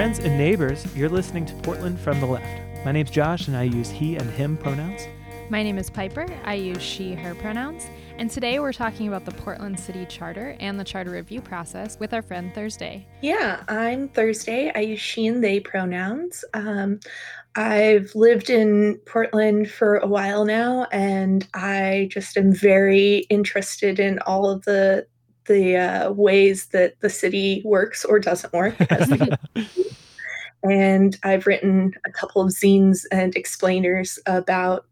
Friends and neighbors, you're listening to Portland from the Left. My name's Josh, and I use he and him pronouns. My name is Piper. I use she, her pronouns. And today we're talking about the Portland City Charter and the charter review process with our friend Thursday. Yeah, I'm Thursday. I use she and they pronouns. Um, I've lived in Portland for a while now, and I just am very interested in all of the the uh, ways that the city works or doesn't work. and I've written a couple of zines and explainers about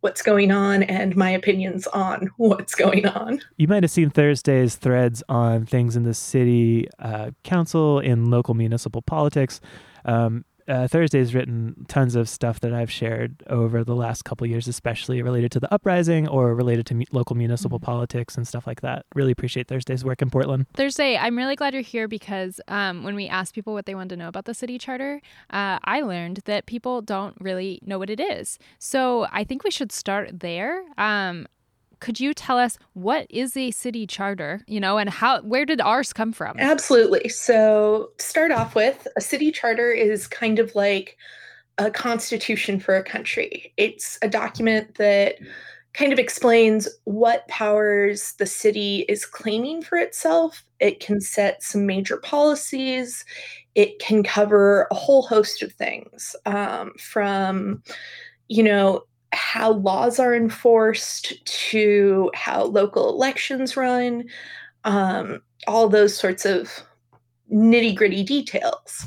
what's going on and my opinions on what's going on. You might have seen Thursday's threads on things in the city uh, council, in local municipal politics. Um, uh, Thursday's written tons of stuff that I've shared over the last couple years, especially related to the uprising or related to mu- local municipal mm-hmm. politics and stuff like that. Really appreciate Thursday's work in Portland. Thursday, I'm really glad you're here because um, when we asked people what they wanted to know about the city charter, uh, I learned that people don't really know what it is. So I think we should start there. Um, could you tell us what is a city charter, you know, and how where did ours come from? Absolutely. So, start off with, a city charter is kind of like a constitution for a country. It's a document that kind of explains what powers the city is claiming for itself. It can set some major policies. It can cover a whole host of things um, from, you know, how laws are enforced to how local elections run, um, all those sorts of nitty gritty details.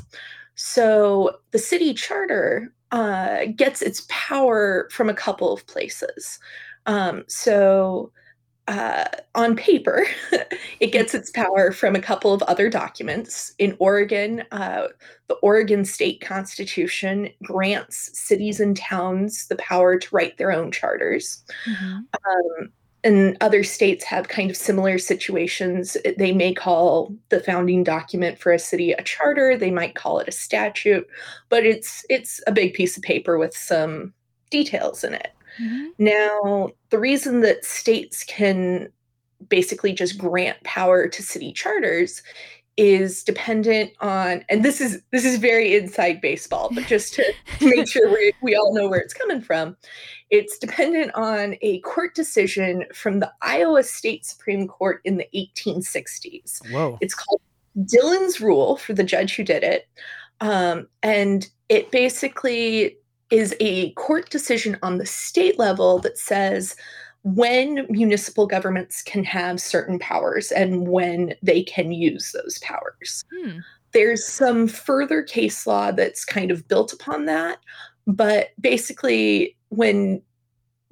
So the city charter uh, gets its power from a couple of places. Um, so uh, on paper, it gets its power from a couple of other documents. In Oregon, uh, the Oregon state constitution grants cities and towns the power to write their own charters. Mm-hmm. Um, and other states have kind of similar situations. They may call the founding document for a city a charter. They might call it a statute, but it's it's a big piece of paper with some details in it. Mm-hmm. Now, the reason that states can basically just grant power to city charters is dependent on and this is this is very inside baseball but just to make sure we, we all know where it's coming from it's dependent on a court decision from the iowa state supreme court in the 1860s Whoa. it's called dillon's rule for the judge who did it um, and it basically is a court decision on the state level that says when municipal governments can have certain powers and when they can use those powers. Hmm. There's some further case law that's kind of built upon that. But basically, when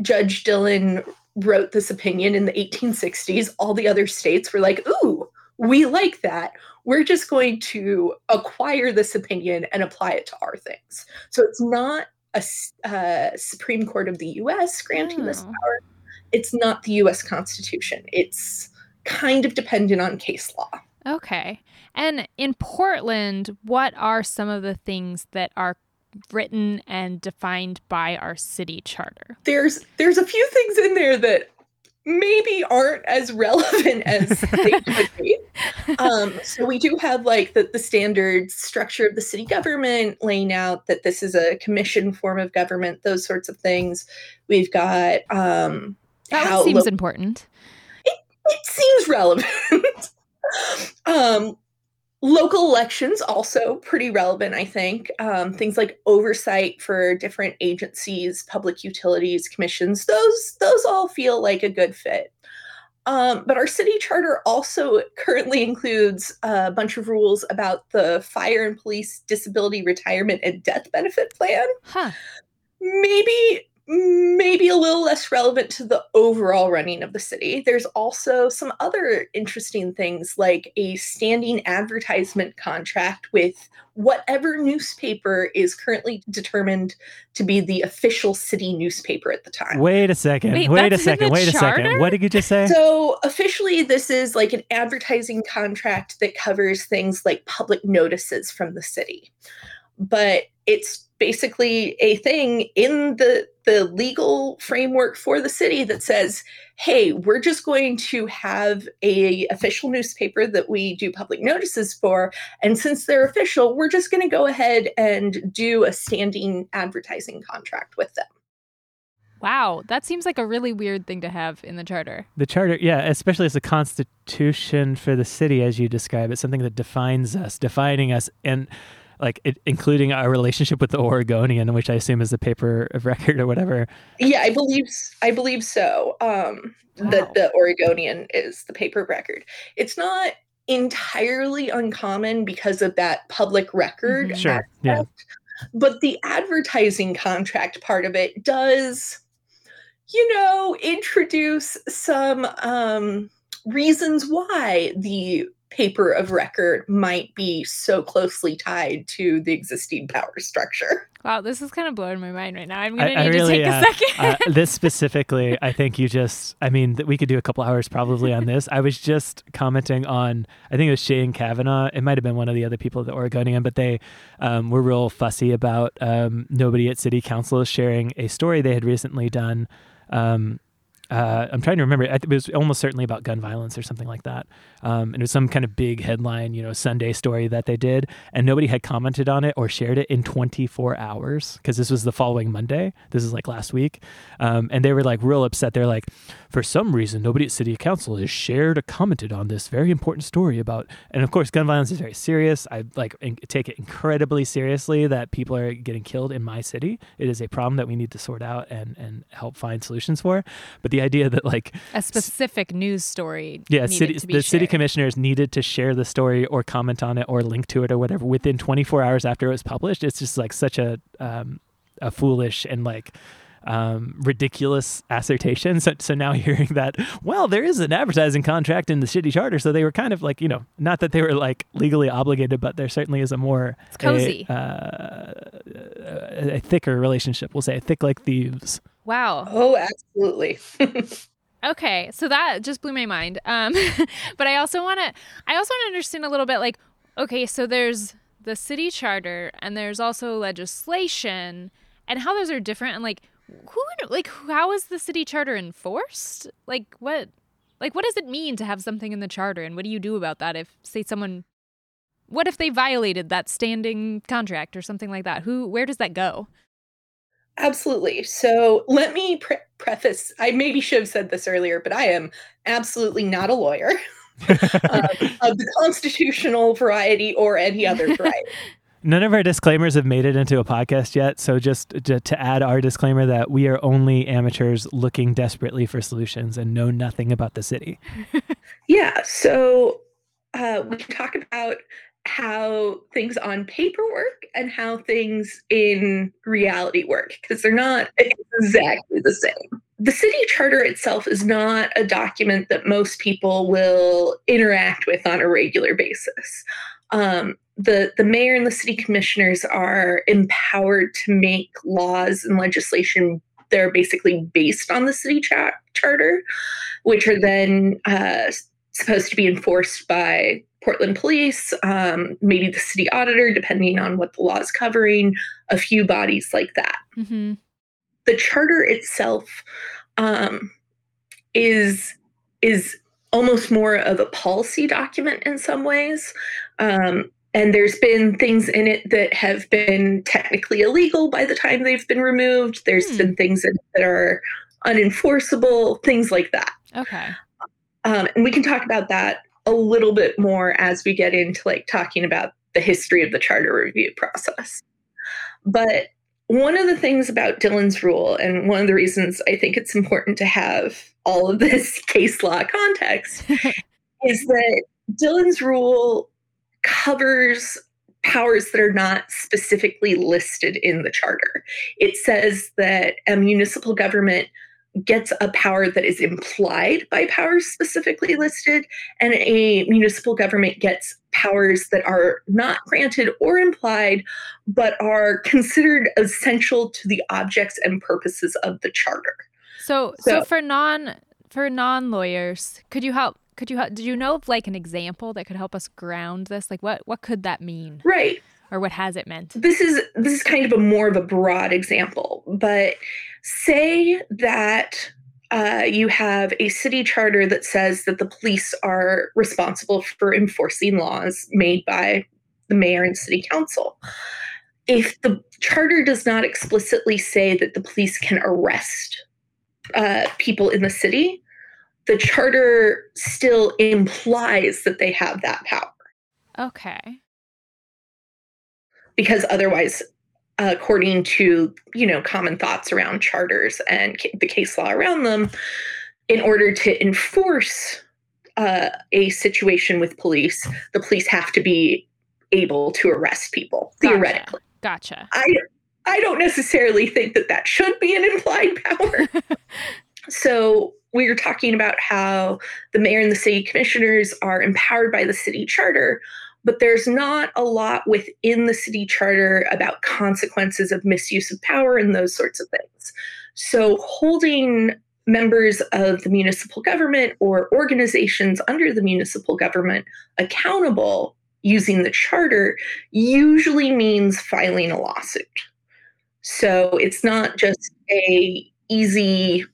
Judge Dillon wrote this opinion in the 1860s, all the other states were like, ooh, we like that. We're just going to acquire this opinion and apply it to our things. So it's not a uh, Supreme Court of the U.S. granting oh. this power. It's not the U.S. Constitution. It's kind of dependent on case law. Okay. And in Portland, what are some of the things that are written and defined by our city charter? There's there's a few things in there that maybe aren't as relevant as they could be. Um, so we do have like the, the standard structure of the city government laying out that this is a commission form of government, those sorts of things. We've got um that seems lo- important. It, it seems relevant. um local elections also pretty relevant i think. Um, things like oversight for different agencies public utilities commissions those those all feel like a good fit. Um, but our city charter also currently includes a bunch of rules about the fire and police disability retirement and death benefit plan. Huh. Maybe maybe a little less relevant to the overall running of the city. There's also some other interesting things like a standing advertisement contract with whatever newspaper is currently determined to be the official city newspaper at the time. Wait a second. Wait, wait a second. Wait charter? a second. What did you just say? So, officially, this is like an advertising contract that covers things like public notices from the city. but it's basically a thing in the the legal framework for the city that says hey we're just going to have a official newspaper that we do public notices for. And since they're official we're just going to go ahead and do a standing advertising contract with them. Wow, that seems like a really weird thing to have in the charter. The charter, yeah, especially as a constitution for the city, as you describe it, something that defines us, defining us, and like it, including our relationship with the Oregonian, which I assume is the paper of record or whatever. Yeah, I believe I believe so. Um, wow. That the Oregonian is the paper of record. It's not entirely uncommon because of that public record. Mm-hmm. Sure. Aspect, yeah. But the advertising contract part of it does, you know, introduce some um, reasons why the paper of record might be so closely tied to the existing power structure. Wow, this is kind of blowing my mind right now. I'm going to need really, to take uh, a second. uh, this specifically, I think you just, I mean, we could do a couple hours probably on this. I was just commenting on, I think it was Shane Kavanaugh. It might have been one of the other people at the Oregonian, but they um, were real fussy about um, nobody at city council sharing a story they had recently done. Um, uh, I'm trying to remember. It was almost certainly about gun violence or something like that. Um, and it was some kind of big headline, you know, Sunday story that they did, and nobody had commented on it or shared it in 24 hours because this was the following Monday. This is like last week, um, and they were like real upset. They're like, for some reason, nobody at City Council has shared or commented on this very important story about. And of course, gun violence is very serious. I like take it incredibly seriously that people are getting killed in my city. It is a problem that we need to sort out and and help find solutions for. But the idea that like a specific news story, yeah, city the shared. city commissioners needed to share the story or comment on it or link to it or whatever within 24 hours after it was published. It's just like such a um, a foolish and like um, ridiculous assertion. So, so now hearing that, well, there is an advertising contract in the city charter, so they were kind of like, you know, not that they were like legally obligated, but there certainly is a more it's cozy, a, uh, a, a thicker relationship. We'll say, thick like thieves. Wow. Oh, absolutely. Okay, so that just blew my mind. Um, but I also want to, I also want to understand a little bit, like, okay, so there's the city charter, and there's also legislation, and how those are different, and like, who, like, how is the city charter enforced? Like, what, like, what does it mean to have something in the charter, and what do you do about that if, say, someone, what if they violated that standing contract or something like that? Who, where does that go? Absolutely. So let me pre- preface I maybe should have said this earlier, but I am absolutely not a lawyer um, of the constitutional variety or any other variety. None of our disclaimers have made it into a podcast yet. So, just to, to, add our disclaimer that we are only amateurs looking desperately for solutions and know nothing about the city. yeah. So, uh, we can talk about how things on paper work and how things in reality work because they're not exactly the same. The city charter itself is not a document that most people will interact with on a regular basis. Um, the, the mayor and the city commissioners are empowered to make laws and legislation that are basically based on the city cha- charter, which are then uh, supposed to be enforced by Portland police, um, maybe the city auditor, depending on what the law is covering, a few bodies like that. Mm-hmm. The charter itself um, is is almost more of a policy document in some ways. Um, and there's been things in it that have been technically illegal by the time they've been removed. There's hmm. been things that are unenforceable, things like that. Okay. Um, and we can talk about that a little bit more as we get into like talking about the history of the charter review process. But one of the things about Dillon's rule, and one of the reasons I think it's important to have all of this case law context, is that Dillon's rule covers powers that are not specifically listed in the charter. It says that a municipal government gets a power that is implied by powers specifically listed, and a municipal government gets powers that are not granted or implied, but are considered essential to the objects and purposes of the charter. So, so, so for non for non lawyers, could you help? Could you help? Did you know of like an example that could help us ground this? Like, what what could that mean? Right. Or what has it meant? This is this is kind of a more of a broad example, but say that uh, you have a city charter that says that the police are responsible for enforcing laws made by the mayor and city council. If the charter does not explicitly say that the police can arrest uh, people in the city, the charter still implies that they have that power. Okay. Because otherwise, according to you know common thoughts around charters and the case law around them, in order to enforce uh, a situation with police, the police have to be able to arrest people Gotcha. theoretically. Gotcha. I I don't necessarily think that that should be an implied power. so we were talking about how the mayor and the city commissioners are empowered by the city charter, but there's not a lot within the city charter about consequences of misuse of power and those sorts of things. So holding members of the municipal government or organizations under the municipal government accountable using the charter usually means filing a lawsuit. So it's not just a easy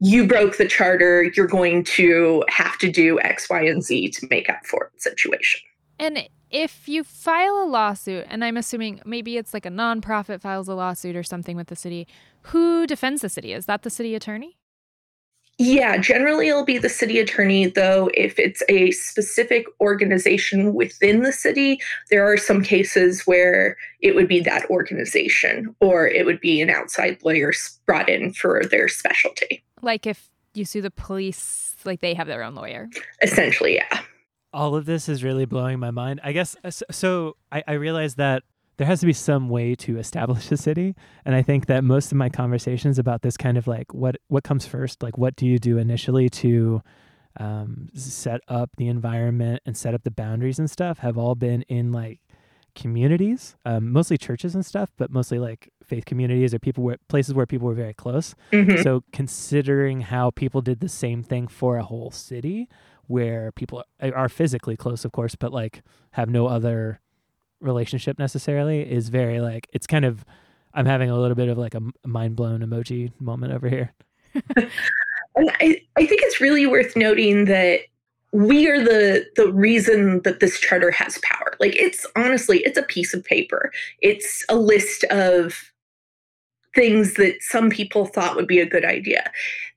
you broke the charter, you're going to have to do X, Y, and Z to make up for it situation. And if you file a lawsuit, and I'm assuming maybe it's like a nonprofit files a lawsuit or something with the city, who defends the city? Is that the city attorney? Yeah, generally it'll be the city attorney, though, if it's a specific organization within the city, there are some cases where it would be that organization or it would be an outside lawyer brought in for their specialty. Like if you sue the police, like they have their own lawyer. Essentially, yeah. All of this is really blowing my mind. I guess uh, so. I, I realize that there has to be some way to establish a city, and I think that most of my conversations about this kind of like what what comes first, like what do you do initially to um, set up the environment and set up the boundaries and stuff, have all been in like communities, um, mostly churches and stuff, but mostly like faith communities or people where places where people were very close. Mhm. So considering how people did the same thing for a whole city where people are physically close of course but like have no other relationship necessarily is very like it's kind of I'm having a little bit of like a mind blown emoji moment over here. And I, I think it's really worth noting that we are the the reason that this charter has power. Like it's honestly, it's a piece of paper. It's a list of things that some people thought would be a good idea.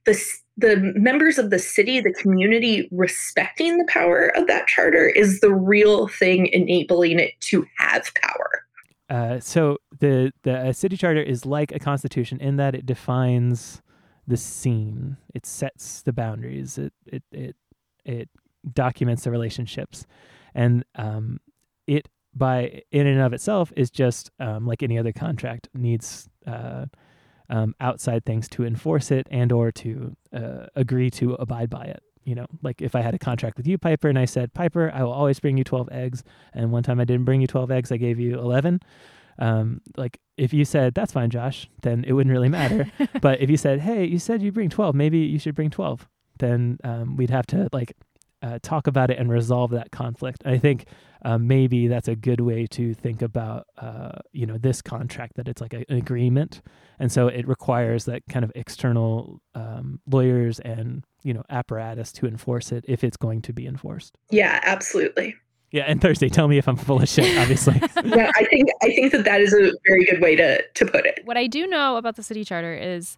The s- the members of the city, the community respecting the power of that charter is the real thing enabling it to have power. Uh, so the the uh, city charter is like a constitution in that it defines the scene, it sets the boundaries, it it it it documents the relationships, and um, it by in and of itself is just um, like any other contract needs uh, um, outside things to enforce it and or to uh, agree to abide by it. You know, like if I had a contract with you, Piper, and I said, Piper, I will always bring you 12 eggs. And one time I didn't bring you 12 eggs, I gave you 11. Um, like if you said, that's fine, Josh, then it wouldn't really matter. but if you said, hey, you said you bring 12, maybe you should bring 12, then um, we'd have to like uh, talk about it and resolve that conflict. I think uh, maybe that's a good way to think about, uh, you know, this contract that it's like a, an agreement, and so it requires that kind of external um, lawyers and you know apparatus to enforce it if it's going to be enforced. Yeah, absolutely. Yeah, and Thursday, tell me if I'm full of shit. Obviously, Yeah, I think I think that that is a very good way to to put it. What I do know about the city charter is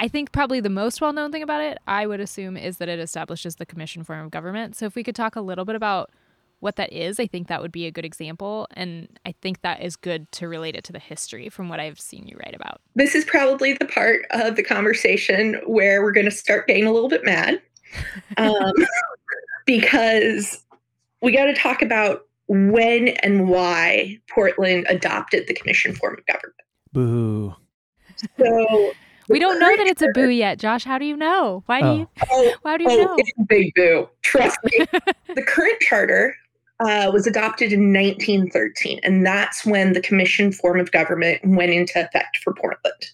I think probably the most well known thing about it, I would assume, is that it establishes the commission form of government. So if we could talk a little bit about what that is, I think that would be a good example. And I think that is good to relate it to the history from what I've seen you write about. This is probably the part of the conversation where we're going to start getting a little bit mad. Um, because we got to talk about when and why Portland adopted the commission form of government. boo. So We don't know that it's a boo yet, Josh. How do you know? Why do Oh. you oh, why do you oh, know? it's a big boo. Trust me. the current charter uh, was adopted in 1913, and that's when the commission form of government went into effect for Portland.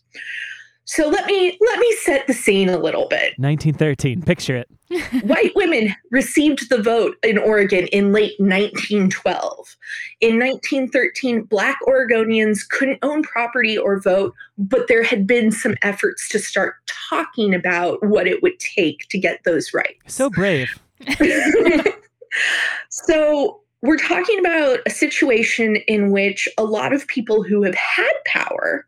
So let me let me set the scene a little bit. 1913, picture it. White women received the vote in Oregon in late 1912. In 1913, black Oregonians couldn't own property or vote, but there had been some efforts to start talking about what it would take to get those rights. So brave. so we're talking about a situation in which a lot of people who have had power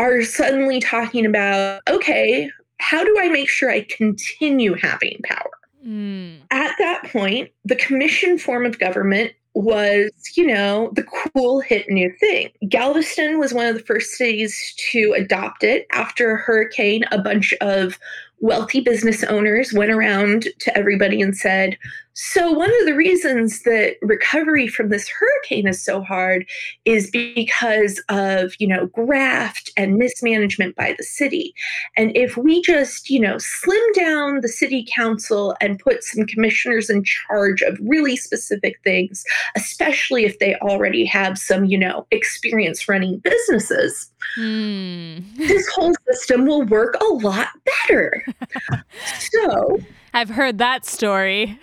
are suddenly talking about okay, how do I make sure I continue having power? Mm. At that point, the commission form of government was, you know, the cool hit new thing. Galveston was one of the first cities to adopt it. After a hurricane, a bunch of wealthy business owners went around to everybody and said, So, one of the reasons that recovery from this hurricane is so hard is because of, you know, graft and mismanagement by the city. And if we just, you know, slim down the city council and put some commissioners in charge of really specific things, especially if they already have some, you know, experience running businesses, hmm. this whole system will work a lot better so I've heard that story.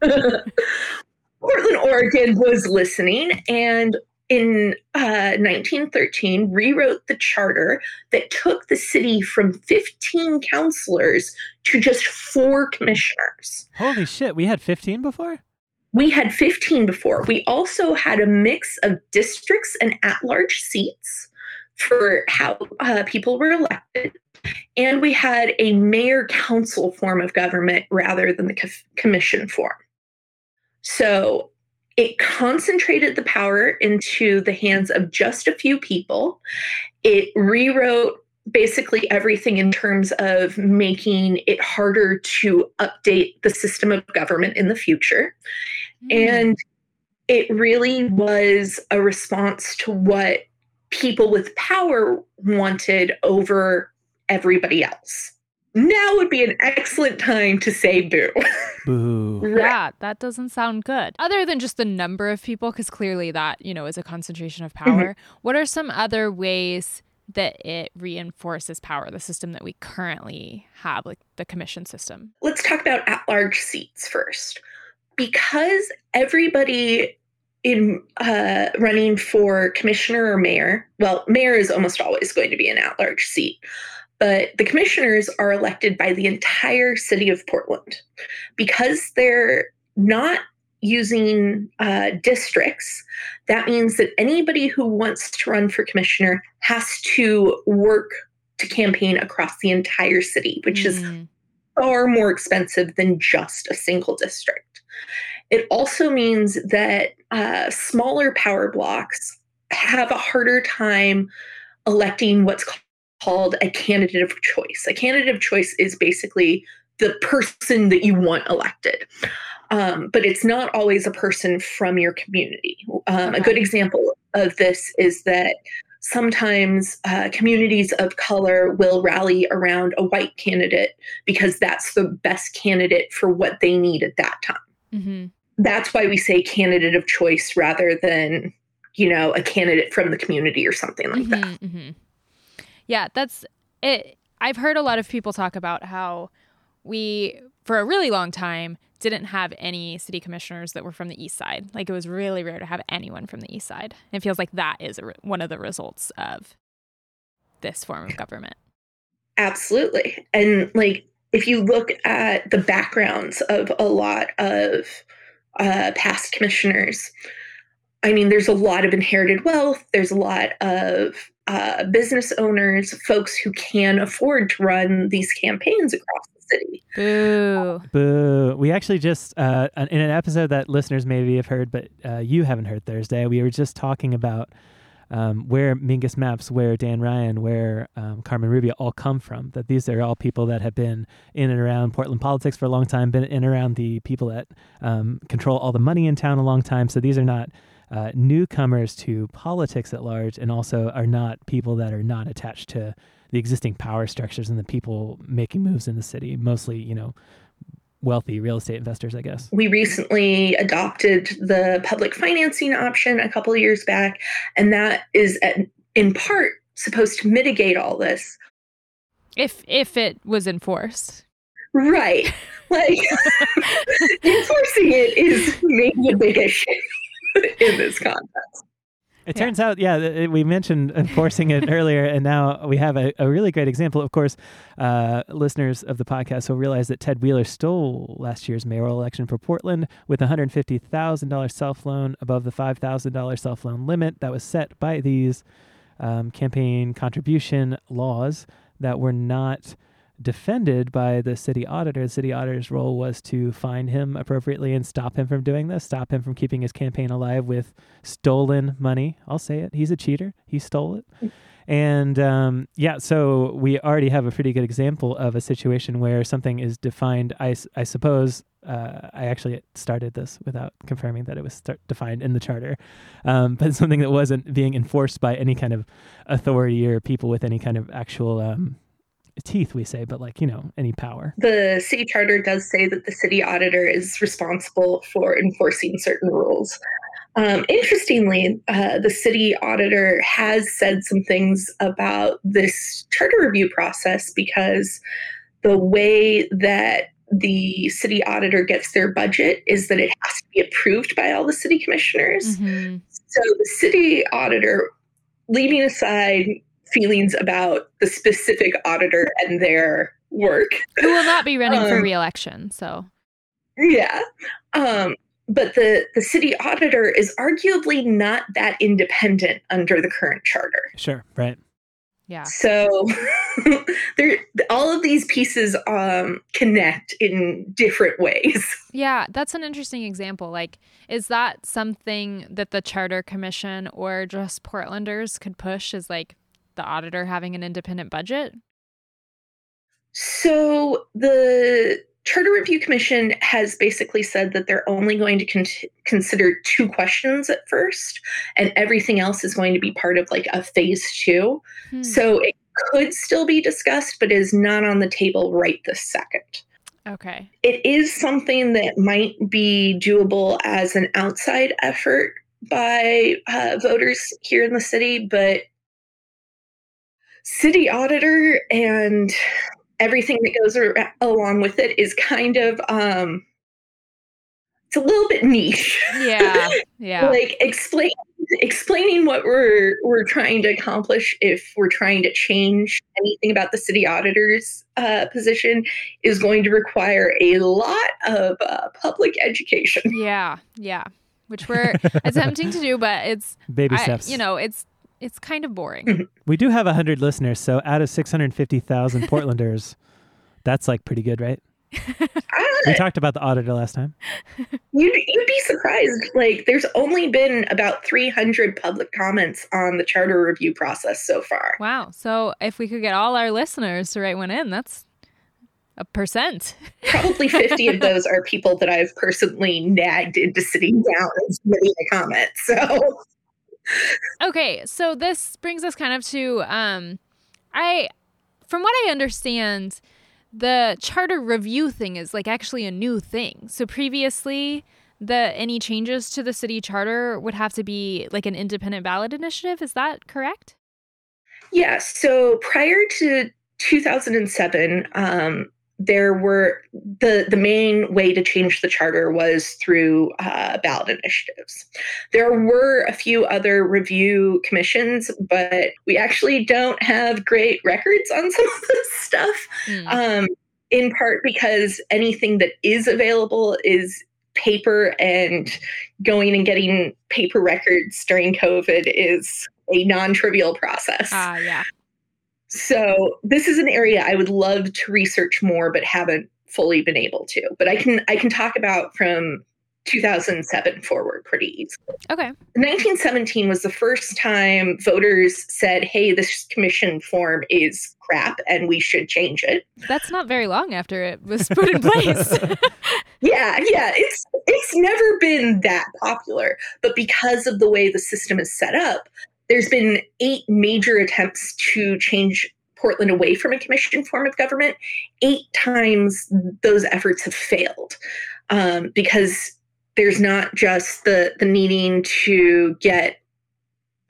Portland, Oregon was listening and in uh, 1913 rewrote the charter that took the city from 15 councilors to just four commissioners. Holy shit, we had 15 before? We had 15 before. We also had a mix of districts and at large seats for how uh, people were elected. And we had a mayor council form of government rather than the co- commission form. So it concentrated the power into the hands of just a few people. It rewrote basically everything in terms of making it harder to update the system of government in the future. Mm. And it really was a response to what people with power wanted over everybody else. Now would be an excellent time to say boo. Boo. right. Yeah, that doesn't sound good. Other than just the number of people, because clearly that, you know, is a concentration of power. Mm-hmm. What are some other ways that it reinforces power, the system that we currently have, like the commission system? Let's talk about at large seats first. Because everybody in uh, running for commissioner or mayor, well, mayor is almost always going to be an at large seat but the commissioners are elected by the entire city of Portland. Because they're not using uh, districts, that means that anybody who wants to run for commissioner has to work to campaign across the entire city, which mm. is far more expensive than just a single district. It also means that uh, smaller power blocks have a harder time electing what's called a candidate of choice. A candidate of choice is basically the person that you want elected. Um, but it's not always a person from your community. Um. A good example of this is that sometimes uh, communities of color will rally around a white candidate because that's the best candidate for what they need at that time. Mm-hmm. That's why we say candidate of choice rather than, you know, a candidate from the community or something like mm-hmm, that. Mm-hmm. Yeah, that's it. I've heard a lot of people talk about how we, for a really long time, didn't have any city commissioners that were from the east side. Like it was really rare to have anyone from the east side. It feels like that is re- one of the results of this form of government. Absolutely. And like if you look at the backgrounds of a lot of uh, past commissioners, I mean, there's a lot of inherited wealth, there's a lot of uh, business owners, folks who can afford to run these campaigns across the city. Boo. Boo. We actually just, uh, in an episode that listeners maybe have heard, but uh, you haven't heard Thursday, we were just talking about um, where Mingus Mapps, where Dan Ryan, where um, Carmen Rubio all come from. That these are all people that have been in and around Portland politics for a long time, been in and around the people that um, control all the money in town a long time. So these are not uh, newcomers to politics at large and also are not people that are not attached to the existing power structures and the people making moves in the city, mostly, you know, wealthy real estate investors, I guess. We recently adopted the public financing option a couple of years back, and that is at, in part supposed to mitigate all this. If if it was enforced. Right. Like enforcing it is maybe a big issue in this context. It turns yeah. out, yeah, we mentioned enforcing it earlier, and now we have a, a really great example. Of course, uh, listeners of the podcast will realize that Ted Wheeler stole last year's mayoral election for Portland with $150,000 self loan above the $5,000 self loan limit that was set by these um, campaign contribution laws that were not defended by the city auditor. The city auditor's role was to find him appropriately and stop him from doing this, stop him from keeping his campaign alive with stolen money. I'll say it. He's a cheater. He stole it. And um, yeah, so we already have a pretty good example of a situation where something is defined. I, I suppose uh, I actually started this without confirming that it was start, defined in the charter, um, but something that wasn't being enforced by any kind of authority or people with any kind of actual um, teeth we say but like you know any power. The city charter does say that the city auditor is responsible for enforcing certain rules. Um, interestingly uh, the city auditor has said some things about this charter review process because the way that the city auditor gets their budget is that it has to be approved by all the city commissioners. Mm-hmm. so the city auditor leaving aside feelings about the specific auditor and their work. Who will not be running um, for reelection. So, yeah. Um, but the, the city auditor is arguably not that independent under the current charter. Sure, right. Yeah. So there all of these pieces um connect in different ways. Yeah, that's an interesting example. Like is that something that the charter commission or just Portlanders could push is like the auditor having an independent budget? So the Charter Review Commission has basically said that they're only going to con- consider two questions at first, and everything else is going to be part of like a phase two. Hmm. So it could still be discussed, but is not on the table right this second. Okay. It is something that might be doable as an outside effort by uh, voters here in the city, but city auditor and everything that goes along with it is kind of um it's a little bit niche. Yeah yeah. Like explain explaining what we're we're trying to accomplish if we're trying to change anything about the city auditor's uh, position is going to require a lot of uh, public education. Yeah yeah which we're attempting to do but it's baby steps I, you know it's it's kind of boring. we do have 100 listeners, so out of 650,000 Portlanders, that's like pretty good, right? we talked about the auditor last time. You'd, you'd be surprised. Like, there's only been about 300 public comments on the charter review process so far. Wow. So, if we could get all our listeners to write one in, that's a percent. Probably 50 of those are people that I've personally nagged into sitting down and submitting a comment. So, okay, so this brings us kind of to um I from what I understand, the charter review thing is like actually a new thing. So previously the any changes to the city charter would have to be like an independent ballot initiative, is that correct? Yeah, so prior to 2007, um, there were the the main way to change the charter was through uh, ballot initiatives. There were a few other review commissions, but we actually don't have great records on some of this stuff. Mm. Um, in part because anything that is available is paper, and going and getting paper records during COVID is a non-trivial process. Ah, uh, yeah. So this is an area I would love to research more, but haven't fully been able to. But I can I can talk about from 2007 forward pretty easily. Okay. 1917 was the first time voters said, "Hey, this commission form is crap, and we should change it." That's not very long after it was put in place. yeah, yeah, it's it's never been that popular, but because of the way the system is set up, there's been eight major attempts to change Portland away from a commission form of government. Eight times those efforts have failed um, because there's not just the the needing to get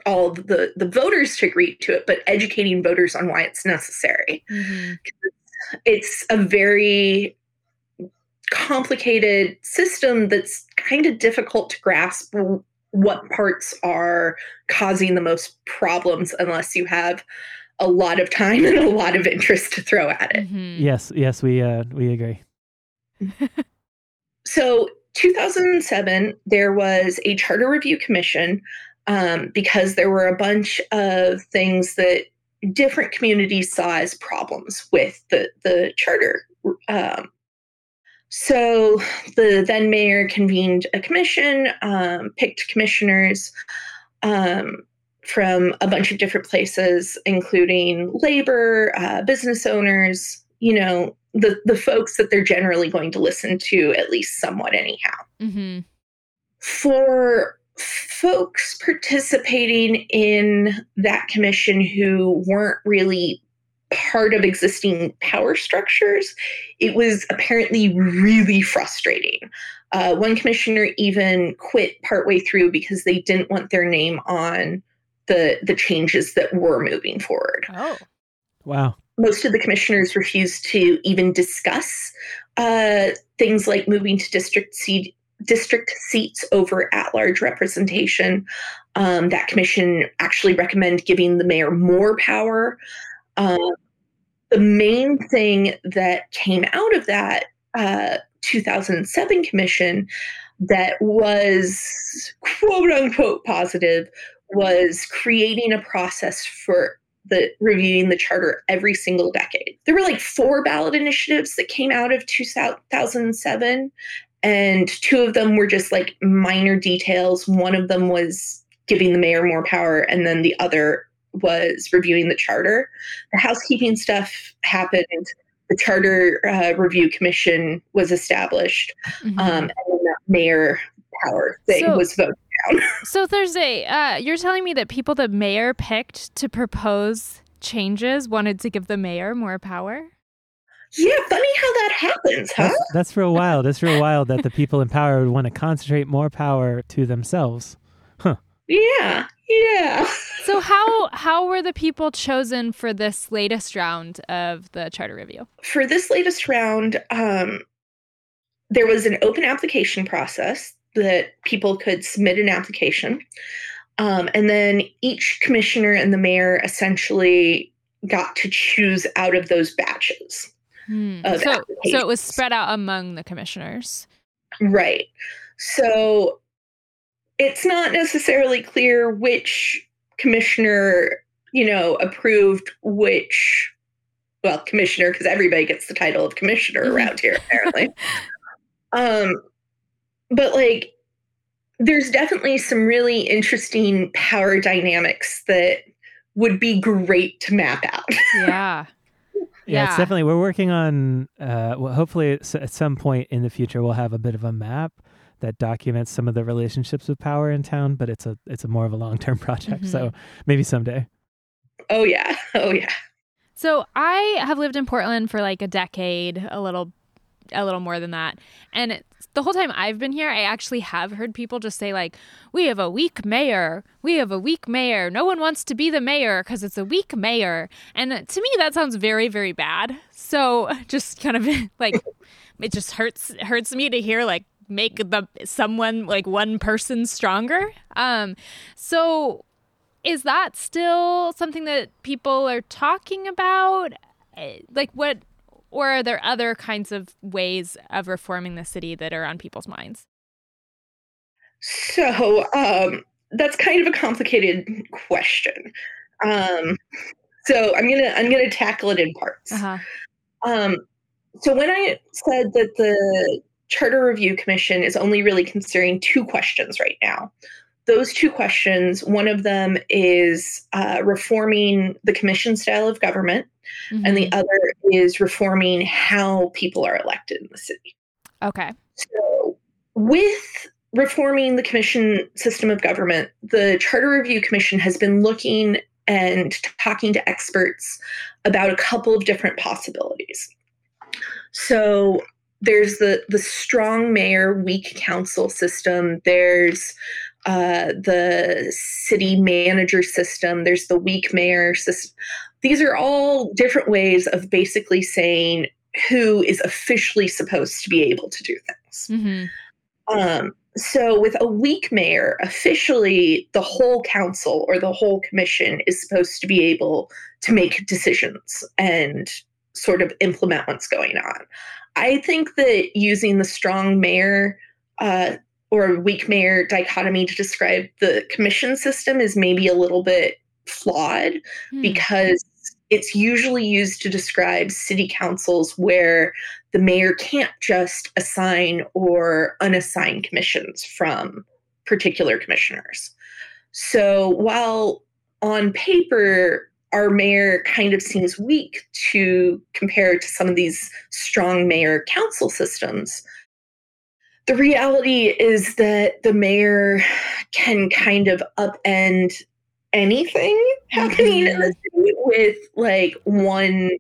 all the the voters to agree to it, but educating voters on why it's necessary. Mm-hmm. It's a very complicated system that's kind of difficult to grasp what parts are causing the most problems unless you have a lot of time and a lot of interest to throw at it. Mm-hmm. Yes, yes, we uh, we agree. so 2007 there was a charter review commission um, because there were a bunch of things that different communities saw as problems with the the charter um, so the then mayor convened a commission, um, picked commissioners um, from a bunch of different places, including labor, uh, business owners, you know, the, the folks that they're generally going to listen to, at least somewhat, anyhow. Mm-hmm. For folks participating in that commission who weren't really part of existing power structures, it was apparently really frustrating. Uh, one commissioner even quit partway through because they didn't want their name on the the changes that were moving forward. Oh, wow! Most of the commissioners refused to even discuss uh, things like moving to district seat district seats over at large representation. Um, that commission actually recommend giving the mayor more power. Um, the main thing that came out of that uh, 2007 commission that was quote unquote positive was creating a process for the reviewing the charter every single decade. There were like four ballot initiatives that came out of 2007 and two of them were just like minor details. One of them was giving the mayor more power and then the other was reviewing the charter. The housekeeping stuff happened. The charter uh, review commission was established, mm-hmm. um, and then the mayor power thing so, was voted down. so Thursday, uh, you're telling me that people the mayor picked to propose changes wanted to give the mayor more power. Yeah, funny how that happens, huh? That's, that's real wild. That's real wild that the people in power would want to concentrate more power to themselves. Huh. Yeah, yeah. so how how were the people chosen for this latest round of the charter review? For this latest round, um, there was an open application process that people could submit an application. Um, and then each commissioner and the mayor essentially got to choose out of those batches. Hmm. so, so it was spread out among the commissioners. Right. So it's not necessarily clear which commissioner, you know, approved which well, commissioner, because everybody gets the title of commissioner mm-hmm. around here, apparently. um, but like there's definitely some really interesting power dynamics that would be great to map out. yeah. Yeah, it's definitely we're working on. Uh, well, hopefully, at some point in the future, we'll have a bit of a map that documents some of the relationships with power in town, but it's a it's a more of a long term project. Mm-hmm. So maybe someday. Oh yeah. Oh yeah. So I have lived in Portland for like a decade, a little a little more than that. And the whole time I've been here, I actually have heard people just say like, "We have a weak mayor. We have a weak mayor. No one wants to be the mayor because it's a weak mayor." And to me that sounds very very bad. So just kind of like it just hurts hurts me to hear like make the someone like one person stronger. Um, so is that still something that people are talking about? Eh, like what or are there other kinds of ways of reforming the city that are on people's minds? So um, that's kind of a complicated question. Um, so I'm gonna I'm gonna tackle it in parts. Uh-huh. Um, so when I said that the Charter Review Commission is only really considering two questions right now. Those two questions, one of them is uh, reforming the commission style of government, mm-hmm. and the mm-hmm. other is reforming how people are elected in the city. Okay. So, with reforming the commission system of government, the Charter Review Commission has been looking and talking to experts about a couple of different possibilities. So, there's the the strong mayor weak council system there's uh, the city manager system, there's the weak mayor system. These are all different ways of basically saying who is officially supposed to be able to do things. Mm-hmm. Um, so, with a weak mayor, officially the whole council or the whole commission is supposed to be able to make decisions and sort of implement what's going on. I think that using the strong mayor uh, or weak mayor dichotomy to describe the commission system is maybe a little bit flawed hmm. because it's usually used to describe city councils where the mayor can't just assign or unassign commissions from particular commissioners. So while on paper, our mayor kind of seems weak to compare to some of these strong mayor council systems, the reality is that the mayor can kind of upend anything happening mm-hmm. in the mm-hmm. city with like one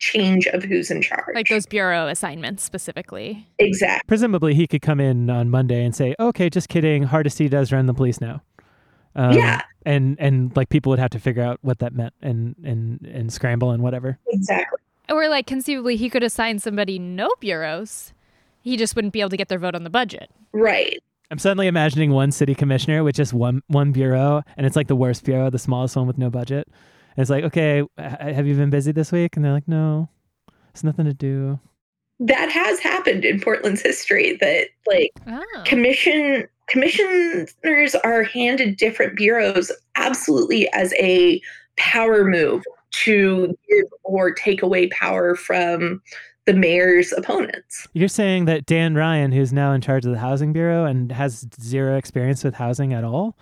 change of who's in charge. Like those bureau assignments specifically. Exactly. Presumably he could come in on Monday and say, okay, just kidding. Hardesty does run the police now. Um, yeah. And, and like people would have to figure out what that meant and, and, and scramble and whatever. Exactly. Or like conceivably he could assign somebody no bureaus. He just wouldn't be able to get their vote on the budget. Right. I'm suddenly imagining one city commissioner with just one one bureau, and it's like the worst bureau, the smallest one with no budget. And it's like, okay, have you been busy this week? And they're like, no, it's nothing to do. That has happened in Portland's history. That like oh. commission commissioners are handed different bureaus absolutely as a power move to give or take away power from the mayor's opponents. You're saying that Dan Ryan, who's now in charge of the housing bureau and has zero experience with housing at all,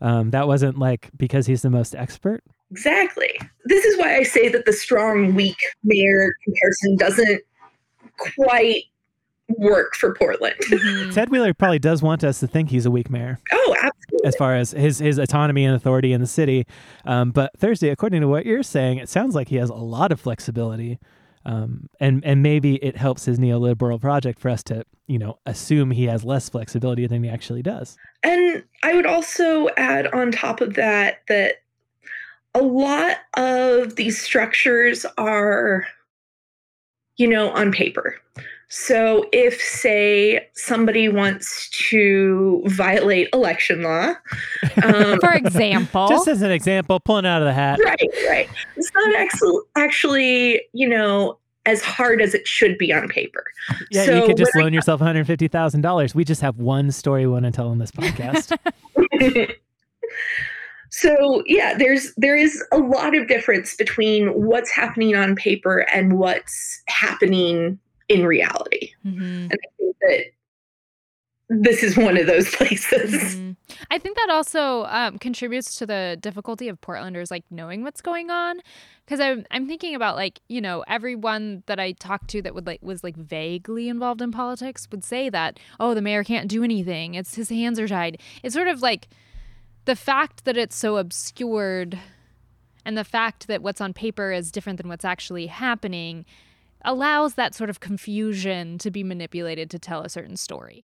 um, that wasn't like because he's the most expert. Exactly. This is why I say that the strong weak mayor comparison doesn't quite work for Portland. Mm-hmm. Ted Wheeler probably does want us to think he's a weak mayor. Oh, absolutely. As far as his his autonomy and authority in the city, um, but Thursday, according to what you're saying, it sounds like he has a lot of flexibility um, and and maybe it helps his neoliberal project for us to you know assume he has less flexibility than he actually does. And I would also add on top of that that a lot of these structures are, you know, on paper. So if, say, somebody wants to violate election law, um, for example, just as an example, pulling out of the hat, right, right, it's not actually, actually, you know, as hard as it should be on paper. Yeah, so you could just loan I, yourself one hundred fifty thousand dollars. We just have one story we want to tell on this podcast. so yeah, there's there is a lot of difference between what's happening on paper and what's happening in reality. Mm-hmm. And I think that this is one of those places. Mm-hmm. I think that also um, contributes to the difficulty of Portlanders like knowing what's going on, because I'm I'm thinking about like you know everyone that I talked to that would like was like vaguely involved in politics would say that oh the mayor can't do anything it's his hands are tied. It's sort of like the fact that it's so obscured, and the fact that what's on paper is different than what's actually happening allows that sort of confusion to be manipulated to tell a certain story.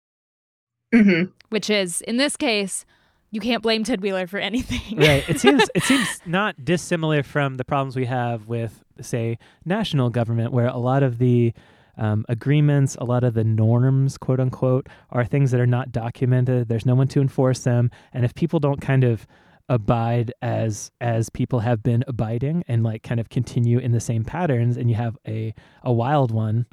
Mm-hmm. Which is, in this case, you can't blame Ted Wheeler for anything. right. It seems it seems not dissimilar from the problems we have with, say, national government, where a lot of the um, agreements, a lot of the norms, quote unquote, are things that are not documented. There's no one to enforce them, and if people don't kind of abide as as people have been abiding and like kind of continue in the same patterns and you have a a wild one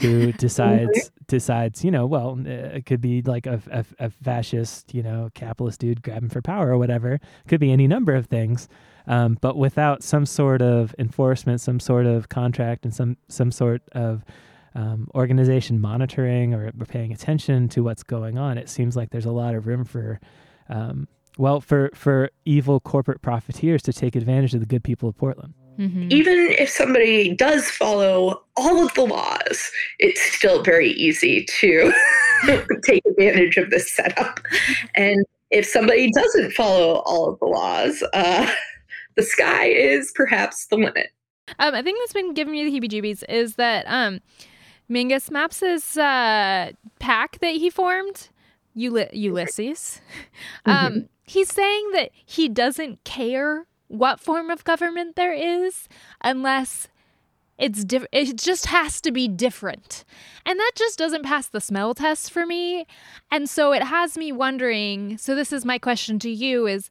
who decides decides you know well it could be like a, a, a, fascist you know capitalist dude grabbing for power or whatever. It could be any number of things. Um, but without some sort of enforcement some sort of contract and some some sort of um, organization monitoring or paying attention to what's going on it seems like there's a lot of room for um, well, for for evil corporate profiteers to take advantage of the good people of Portland. Mm-hmm. Even if somebody does follow all of the laws, it's still very easy to take advantage of this setup. And if somebody doesn't follow all of the laws, uh, the sky is perhaps the limit. Um, I think that's been giving me the heebie-jeebies is that um, Mingus Mapps' uh, PAC that he formed Ulysses. Um, mm-hmm. He's saying that he doesn't care what form of government there is unless it's diff- it just has to be different. And that just doesn't pass the smell test for me. And so it has me wondering, so this is my question to you is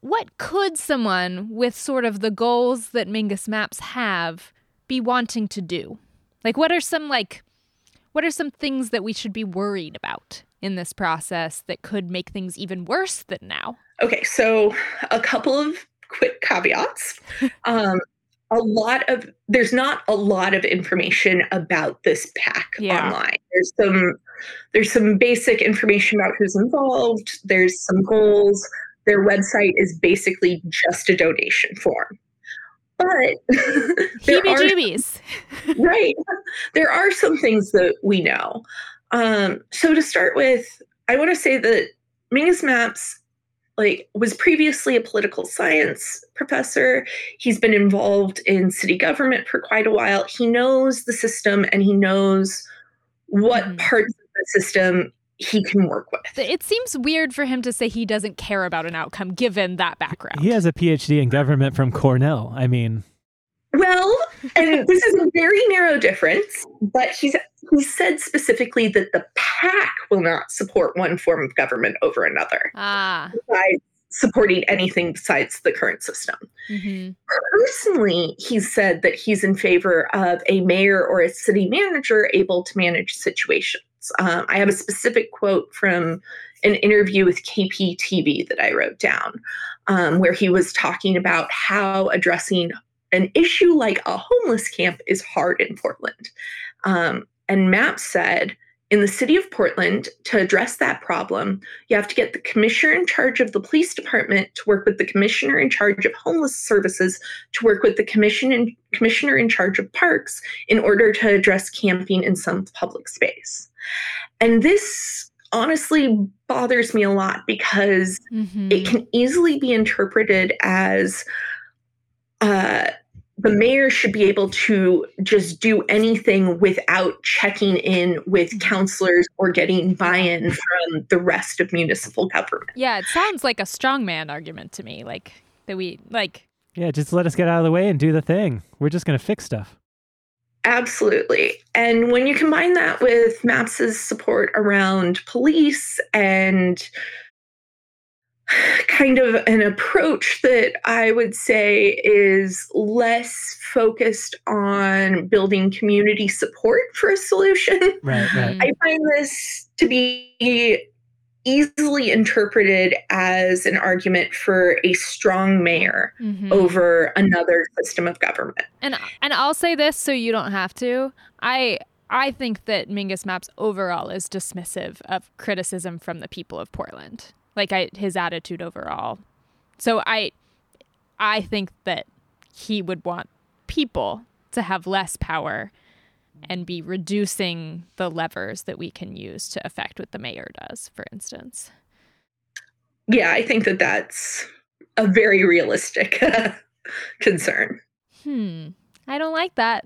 what could someone with sort of the goals that Mingus Mapps have be wanting to do? Like what are some like what are some things that we should be worried about in this process that could make things even worse than now? Okay, so a couple of quick caveats. Um, a lot of there's not a lot of information about this PAC yeah. online. There's some there's some basic information about who's involved. There's some goals. Their website is basically just a donation form. But heebie-jeebies. right. There are some things that we know. Um, so to start with, I want to say that Mingus Mapps like was previously a political science professor he's been involved in city government for quite a while he knows the system and he knows what mm-hmm. parts of the system he can work with it seems weird for him to say he doesn't care about an outcome given that background he has a phd in government from cornell i mean well and this is a very narrow difference but he's he said specifically that the PAC will not support one form of government over another. Ah. supporting anything besides the current system. Mm-hmm. Personally, he said that he's in favor of a mayor or a city manager able to manage situations. Um, I have a specific quote from an interview with KPTV that I wrote down, um, where he was talking about how addressing an issue like a homeless camp is hard in Portland. Um, and MAP said in the city of Portland, to address that problem, you have to get the commissioner in charge of the police department to work with the commissioner in charge of homeless services to work with the commission and commissioner in charge of parks in order to address camping in some public space. And this honestly bothers me a lot because mm-hmm. it can easily be interpreted as uh, the mayor should be able to just do anything without checking in with mm-hmm. councilors or getting buy-in from the rest of municipal government. Yeah, it sounds like a strongman argument to me. Like that we like Yeah, just let us get out of the way and do the thing. We're just gonna fix stuff. Absolutely. And when you combine that with Mapps's support around police and kind of an approach that I would say is less focused on building community support for a solution. Right, right. I find this to be easily interpreted as an argument for a strong mayor mm-hmm. over another system of government. And and I'll say this so you don't have to. I I think that Mingus Mapps overall is dismissive of criticism from the people of Portland like I, his attitude overall. So I I think that he would want people to have less power and be reducing the levers that we can use to affect what the mayor does, for instance. Yeah, I think that that's a very realistic concern. Hmm. I don't like that.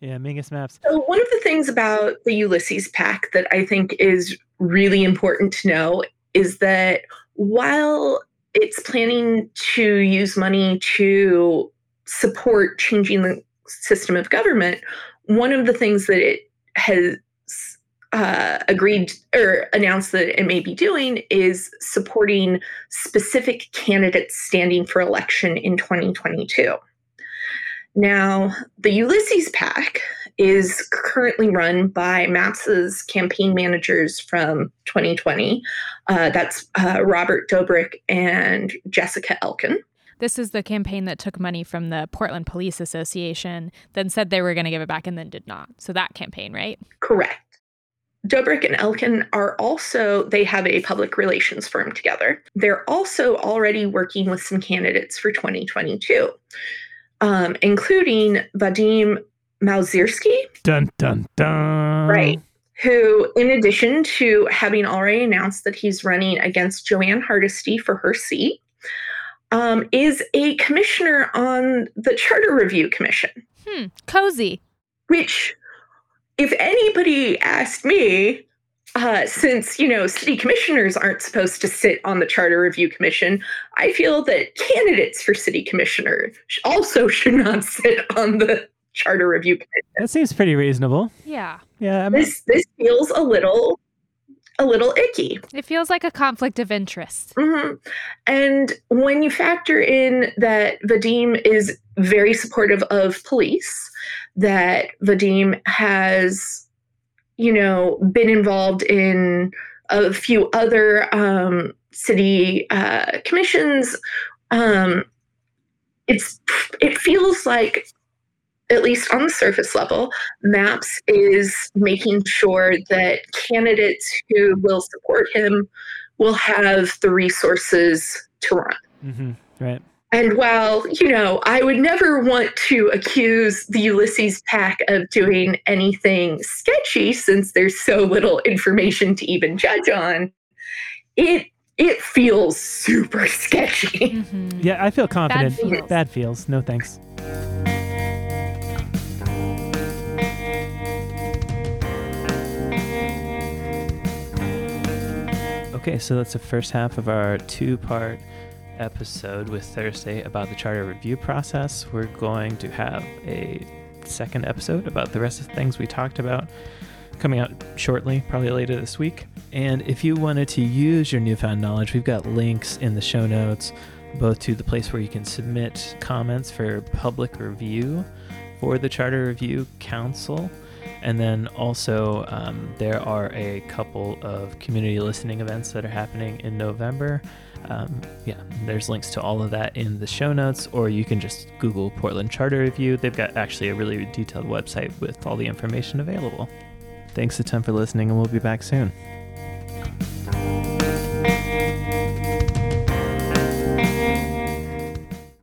Yeah, Mingus Mapps. So, one of the things about the Ulysses PAC that I think is really important to know is that while it's planning to use money to support changing the system of government, one of the things that it has uh, agreed or announced that it may be doing is supporting specific candidates standing for election in 2022. Now, the Ulysses PAC is currently run by Mapps's campaign managers from 2020. Uh, that's uh, Robert Dobrik and Jessica Elkin. This is the campaign that took money from the Portland Police Association, then said they were going to give it back and then did not. So that campaign, right? Correct. Dobrik and Elkin are also, they have a public relations firm together. They're also already working with some candidates for 2022 um, including Vadim Mozyrsky. Dun, dun, dun. Right. Who, in addition to having already announced that he's running against Jo Ann Hardesty for her seat, um, is a commissioner on the Charter Review Commission. Hmm, cozy. Which, if anybody asked me, uh, since you know city commissioners aren't supposed to sit on the charter review commission, I feel that candidates for city commissioner also should not sit on the charter review commission. That seems pretty reasonable. Yeah. Yeah. I'm, This this feels a little a little icky. It feels like a conflict of interest. hmm And when you factor in that Vadim is very supportive of police, that Vadim has, you know, been involved in a few other um, city uh, commissions, um, it's it feels like, at least on the surface level, Mapps is making sure that candidates who will support him will have the resources to run. hmm right. And while, you know, I would never want to accuse the Ulysses PAC of doing anything sketchy since there's so little information to even judge on, it it feels super sketchy. Mhm. Yeah, I feel confident. feels. Bad feels. No thanks. Okay, so that's the first half of our two part episode with Thursday about the charter review process. We're going to have a second episode about the rest of the things we talked about coming out shortly, probably later this week. And if you wanted to use your newfound knowledge, we've got links in the show notes both to the place where you can submit comments for public review for the Charter Review Council. And then also, um, there are a couple of community listening events that are happening in November. Um, yeah, there's links to all of that in the show notes, or you can just Google Portland Charter Review. They've got actually a really detailed website with all the information available. Thanks a ton for listening, and we'll be back soon.